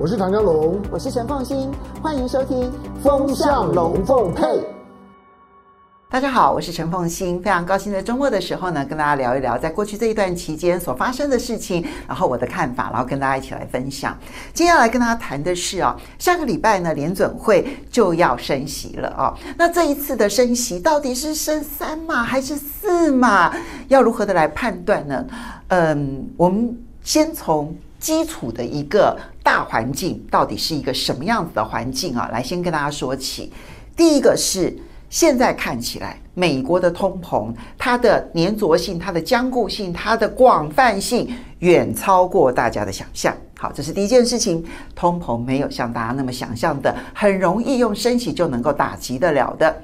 我是唐江龙，我是陈凤欣，欢迎收听《风向龙凤配》。大家好，我是陈凤欣，非常高兴在周末的时候呢，跟大家聊一聊在过去这一段期间所发生的事情，然后我的看法，然后跟大家一起来分享。接下来跟大家谈的是啊，下个礼拜呢，联准会就要升息了啊。那这一次的升息到底是升三码还是四码？要如何的来判断呢？嗯，我们先从基础的一个大环境到底是一个什么样子的环境啊，来先跟大家说起。第一个是。现在看起来，美国的通膨，它的粘着性、它的坚固性、它的广泛性，远超过大家的想象。好，这是第一件事情，通膨没有像大家那么想象的，很容易用升息就能够打击得了的。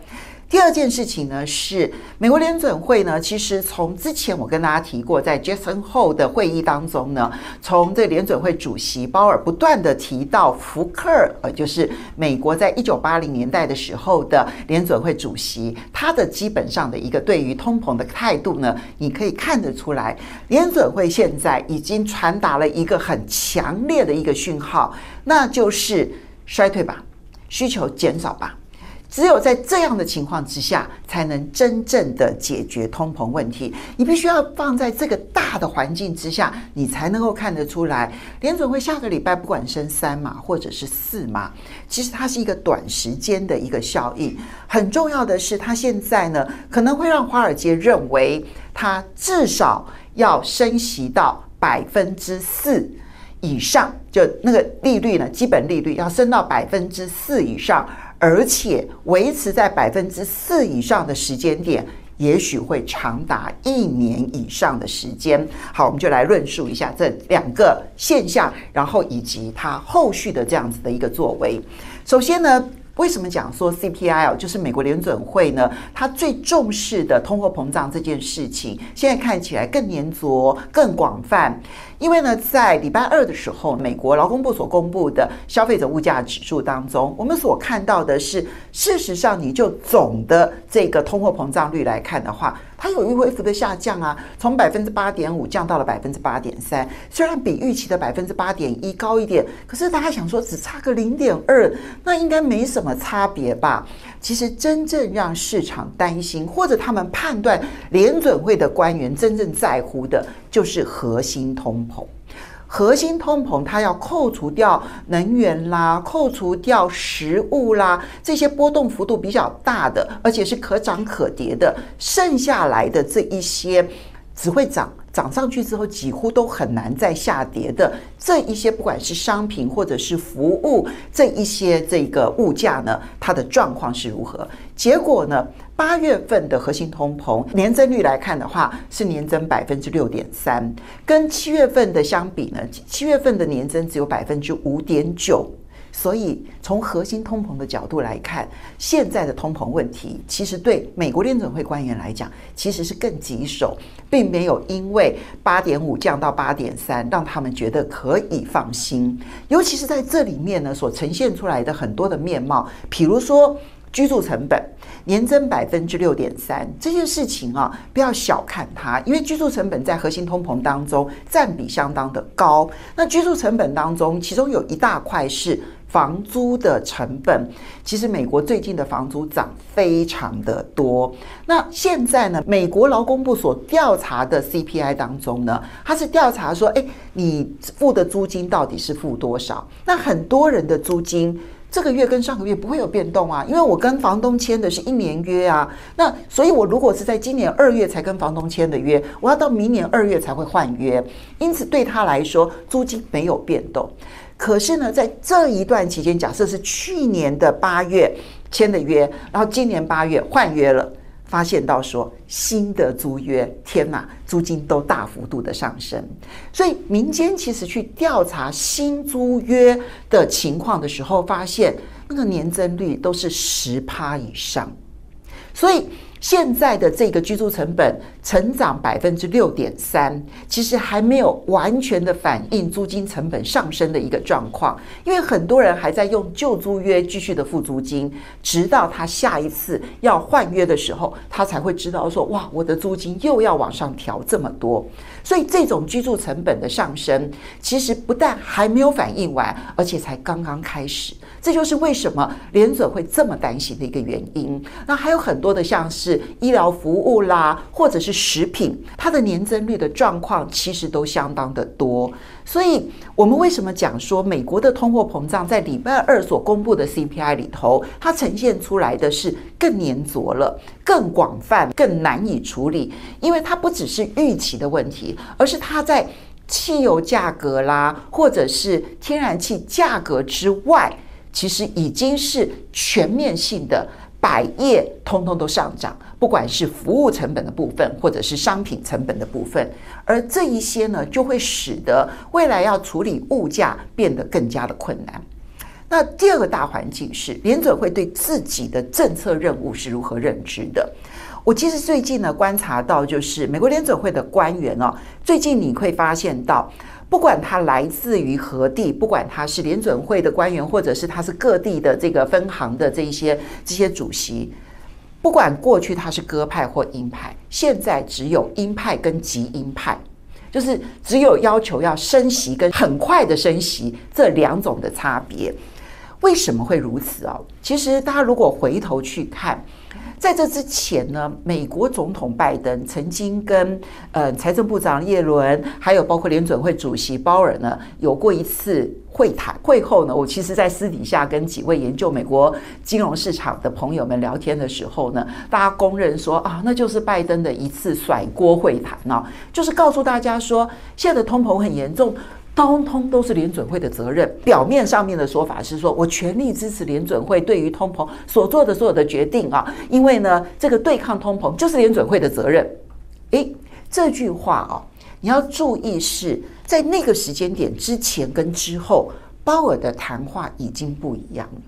第二件事情呢，是美国联准会呢，其实从之前我跟大家提过，在 Jason h o 的会议当中呢，从这联准会主席鲍尔不断地提到福克尔，呃，就是美国在一九八零年代的时候的联准会主席，他的基本上的一个对于通膨的态度呢，你可以看得出来，联准会现在已经传达了一个很强烈的一个讯号，那就是衰退吧，需求减少吧。只有在这样的情况之下，才能真正的解决通膨问题。你必须要放在这个大的环境之下，你才能够看得出来，联准会下个礼拜不管升三码或者是四码，其实它是一个短时间的一个效应。很重要的是，它现在呢可能会让华尔街认为，它至少要升息到百分之四以上，就那个利率呢，基本利率要升到百分之四以上。而且维持在百分之四以上的时间点，也许会长达一年以上的时间。好，我们就来论述一下这两个现象，然后以及它后续的这样子的一个作为。首先呢，为什么讲说 CPI 就是美国联准会呢？它最重视的通货膨胀这件事情，现在看起来更粘着、更广泛。因为呢，在礼拜二的时候，美国劳工部所公布的消费者物价指数当中，我们所看到的是，事实上，你就总的这个通货膨胀率来看的话，它有一微幅的下降啊，从百分之八点五降到了百分之八点三。虽然比预期的百分之八点一高一点，可是大家想说只差个零点二，那应该没什么差别吧？其实真正让市场担心，或者他们判断联准会的官员真正在乎的，就是核心通膨。核心通膨，它要扣除掉能源啦，扣除掉食物啦，这些波动幅度比较大的，而且是可涨可跌的，剩下来的这一些只会涨。涨上去之后，几乎都很难再下跌的这一些，不管是商品或者是服务，这一些这个物价呢，它的状况是如何？结果呢，八月份的核心通膨年增率来看的话，是年增百分之六点三，跟七月份的相比呢，七月份的年增只有百分之五点九。所以，从核心通膨的角度来看，现在的通膨问题，其实对美国联准会官员来讲，其实是更棘手，并没有因为八点五降到八点三，让他们觉得可以放心。尤其是在这里面呢，所呈现出来的很多的面貌，比如说居住成本年增百分之六点三，这件事情啊，不要小看它，因为居住成本在核心通膨当中占比相当的高。那居住成本当中，其中有一大块是。房租的成本，其实美国最近的房租涨非常的多。那现在呢，美国劳工部所调查的 CPI 当中呢，它是调查说，诶，你付的租金到底是付多少？那很多人的租金这个月跟上个月不会有变动啊，因为我跟房东签的是一年约啊。那所以，我如果是在今年二月才跟房东签的约，我要到明年二月才会换约。因此，对他来说，租金没有变动。可是呢，在这一段期间，假设是去年的八月签的约，然后今年八月换约了，发现到说新的租约，天哪，租金都大幅度的上升。所以民间其实去调查新租约的情况的时候，发现那个年增率都是十趴以上。所以现在的这个居住成本成长百分之六点三，其实还没有完全的反映租金成本上升的一个状况，因为很多人还在用旧租约继续的付租金，直到他下一次要换约的时候，他才会知道说，哇，我的租金又要往上调这么多。所以这种居住成本的上升，其实不但还没有反应完，而且才刚刚开始。这就是为什么连准会这么担心的一个原因。那还有很多的，像是医疗服务啦，或者是食品，它的年增率的状况其实都相当的多。所以，我们为什么讲说美国的通货膨胀在礼拜二所公布的 CPI 里头，它呈现出来的是更粘着了、更广泛、更难以处理？因为它不只是预期的问题，而是它在汽油价格啦，或者是天然气价格之外。其实已经是全面性的，百业通通都上涨，不管是服务成本的部分，或者是商品成本的部分，而这一些呢，就会使得未来要处理物价变得更加的困难。那第二个大环境是联准会对自己的政策任务是如何认知的？我其实最近呢观察到，就是美国联准会的官员哦，最近你会发现到。不管他来自于何地，不管他是联准会的官员，或者是他是各地的这个分行的这一些这些主席，不管过去他是鸽派或鹰派，现在只有鹰派跟极鹰派，就是只有要求要升息跟很快的升息这两种的差别。为什么会如此哦？其实大家如果回头去看。在这之前呢，美国总统拜登曾经跟呃财政部长耶伦，还有包括联准会主席鲍尔呢，有过一次会谈。会后呢，我其实在私底下跟几位研究美国金融市场的朋友们聊天的时候呢，大家公认说啊，那就是拜登的一次甩锅会谈呢，就是告诉大家说，现在的通膨很严重。通通都是联准会的责任。表面上面的说法是说，我全力支持联准会对于通膨所做的所有的决定啊，因为呢，这个对抗通膨就是联准会的责任。诶，这句话啊，你要注意是在那个时间点之前跟之后，鲍尔的谈话已经不一样了。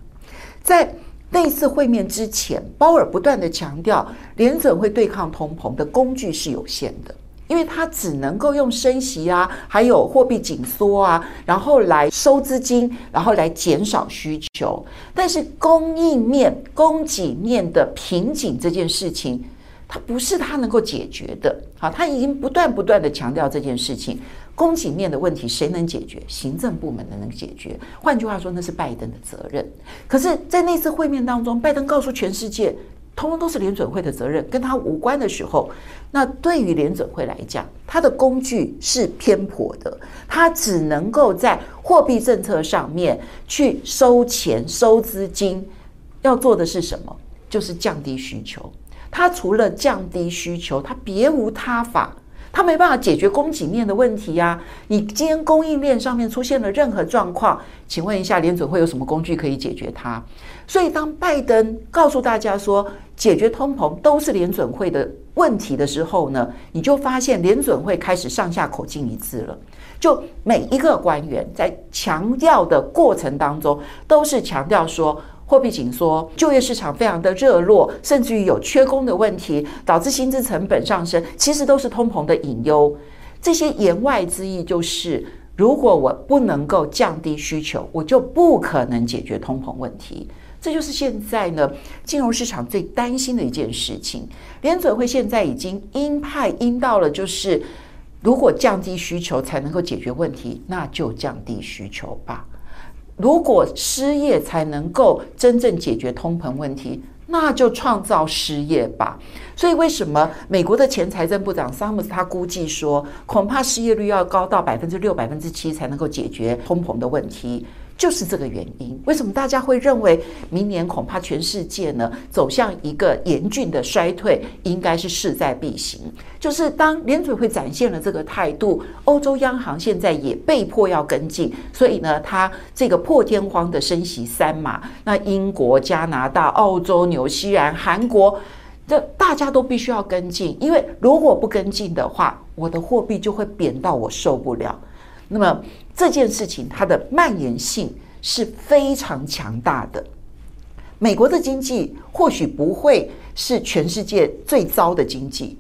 在那次会面之前，鲍尔不断的强调，联准会对抗通膨的工具是有限的。因为它只能够用升息啊，还有货币紧缩啊，然后来收资金，然后来减少需求。但是供应面、供给面的瓶颈这件事情，它不是它能够解决的。好，他已经不断不断的强调这件事情。供给面的问题谁能解决？行政部门能能解决。换句话说，那是拜登的责任。可是，在那次会面当中，拜登告诉全世界。通通都是联准会的责任，跟他无关的时候，那对于联准会来讲，它的工具是偏颇的，它只能够在货币政策上面去收钱、收资金，要做的是什么？就是降低需求。它除了降低需求，它别无他法。它没办法解决供给面的问题呀、啊！你今天供应链上面出现了任何状况，请问一下，联准会有什么工具可以解决它？所以，当拜登告诉大家说解决通膨都是联准会的问题的时候呢，你就发现联准会开始上下口径一致了。就每一个官员在强调的过程当中，都是强调说。货币紧缩，就业市场非常的热络，甚至于有缺工的问题，导致薪资成本上升，其实都是通膨的隐忧。这些言外之意就是，如果我不能够降低需求，我就不可能解决通膨问题。这就是现在呢，金融市场最担心的一件事情。联准会现在已经鹰派鹰到了，就是如果降低需求才能够解决问题，那就降低需求吧。如果失业才能够真正解决通膨问题，那就创造失业吧。所以，为什么美国的前财政部长萨姆斯他估计说，恐怕失业率要高到百分之六、百分之七才能够解决通膨的问题？就是这个原因，为什么大家会认为明年恐怕全世界呢走向一个严峻的衰退，应该是势在必行。就是当联准会展现了这个态度，欧洲央行现在也被迫要跟进，所以呢，它这个破天荒的升息三码，那英国、加拿大、澳洲、纽西兰、韩国，这大家都必须要跟进，因为如果不跟进的话，我的货币就会贬到我受不了。那么这件事情它的蔓延性是非常强大的。美国的经济或许不会是全世界最糟的经济，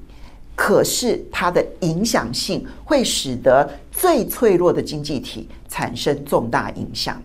可是它的影响性会使得最脆弱的经济体产生重大影响。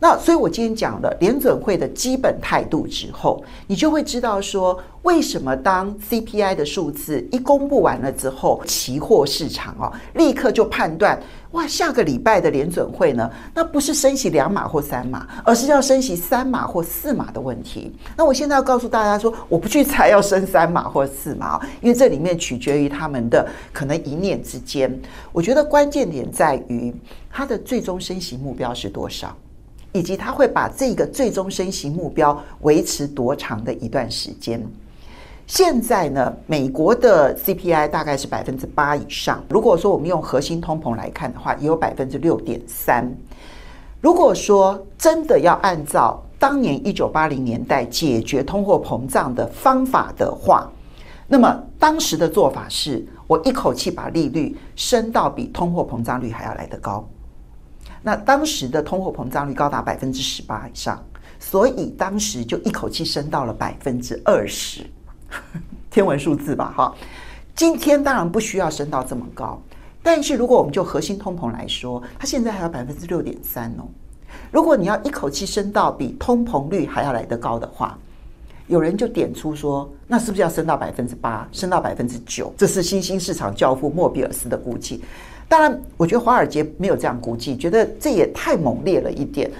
那所以，我今天讲了联准会的基本态度之后，你就会知道说，为什么当 CPI 的数字一公布完了之后，期货市场哦，立刻就判断，哇，下个礼拜的联准会呢，那不是升息两码或三码，而是要升息三码或四码的问题。那我现在要告诉大家说，我不去猜要升三码或四码，因为这里面取决于他们的可能一念之间。我觉得关键点在于它的最终升息目标是多少。以及他会把这个最终升息目标维持多长的一段时间？现在呢，美国的 CPI 大概是百分之八以上。如果说我们用核心通膨来看的话，也有百分之六点三。如果说真的要按照当年一九八零年代解决通货膨胀的方法的话，那么当时的做法是我一口气把利率升到比通货膨胀率还要来得高。那当时的通货膨胀率高达百分之十八以上，所以当时就一口气升到了百分之二十，天文数字吧，哈。今天当然不需要升到这么高，但是如果我们就核心通膨来说，它现在还有百分之六点三哦。如果你要一口气升到比通膨率还要来得高的话，有人就点出说，那是不是要升到百分之八，升到百分之九？这是新兴市场教父莫比尔斯的估计。当然，我觉得华尔街没有这样估计，觉得这也太猛烈了一点。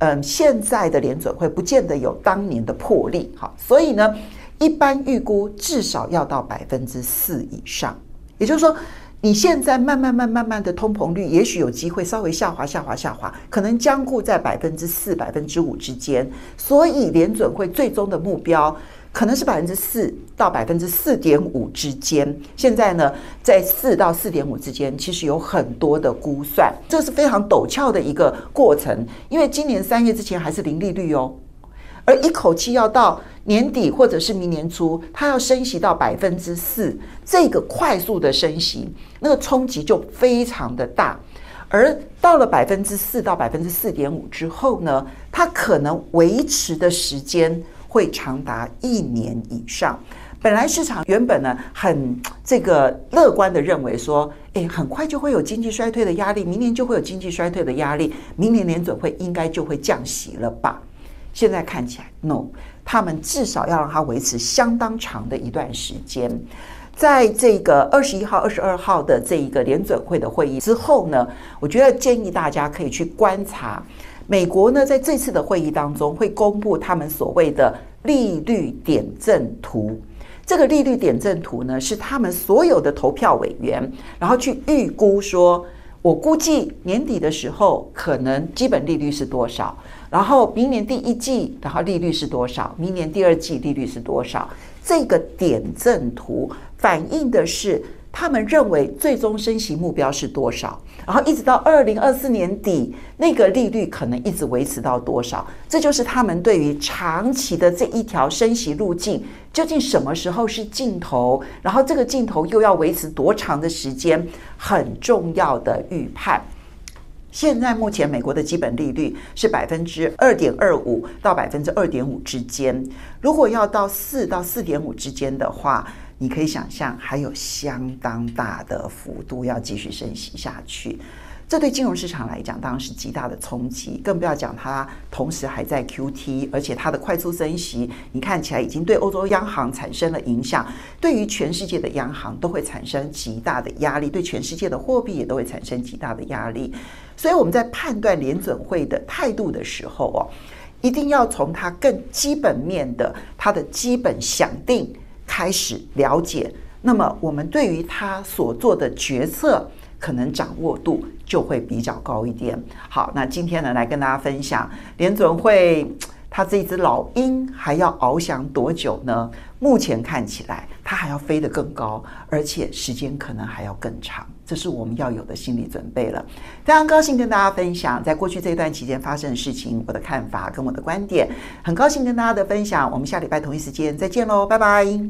嗯，现在的联准会不见得有当年的魄力，好，所以呢，一般预估至少要到百分之四以上。也就是说，你现在慢慢、慢、慢慢的通膨率，也许有机会稍微下滑、下滑、下滑，可能将固在百分之四、百分之五之间。所以联准会最终的目标。可能是百分之四到百分之四点五之间。现在呢，在四到四点五之间，其实有很多的估算，这是非常陡峭的一个过程。因为今年三月之前还是零利率哦，而一口气要到年底或者是明年初，它要升息到百分之四，这个快速的升息，那个冲击就非常的大。而到了百分之四到百分之四点五之后呢，它可能维持的时间。会长达一年以上。本来市场原本呢很这个乐观的认为说，诶，很快就会有经济衰退的压力，明年就会有经济衰退的压力，明年联准会应该就会降息了吧？现在看起来，no，他们至少要让它维持相当长的一段时间。在这个二十一号、二十二号的这一个联准会的会议之后呢，我觉得建议大家可以去观察。美国呢，在这次的会议当中会公布他们所谓的利率点阵图。这个利率点阵图呢，是他们所有的投票委员，然后去预估说，我估计年底的时候可能基本利率是多少，然后明年第一季，然后利率是多少，明年第二季利率是多少。这个点阵图反映的是。他们认为最终升息目标是多少？然后一直到二零二四年底，那个利率可能一直维持到多少？这就是他们对于长期的这一条升息路径，究竟什么时候是尽头？然后这个尽头又要维持多长的时间？很重要的预判。现在目前美国的基本利率是百分之二点二五到百分之二点五之间。如果要到四到四点五之间的话，你可以想象，还有相当大的幅度要继续升息下去，这对金融市场来讲当然是极大的冲击。更不要讲它同时还在 QT，而且它的快速升息，你看起来已经对欧洲央行产生了影响，对于全世界的央行都会产生极大的压力，对全世界的货币也都会产生极大的压力。所以我们在判断联准会的态度的时候哦，一定要从它更基本面的它的基本想定。开始了解，那么我们对于他所做的决策，可能掌握度就会比较高一点。好，那今天呢，来跟大家分享联准会，它这只老鹰还要翱翔多久呢？目前看起来，它还要飞得更高，而且时间可能还要更长。这是我们要有的心理准备了。非常高兴跟大家分享，在过去这一段期间发生的事情，我的看法跟我的观点。很高兴跟大家的分享，我们下礼拜同一时间再见喽，拜拜。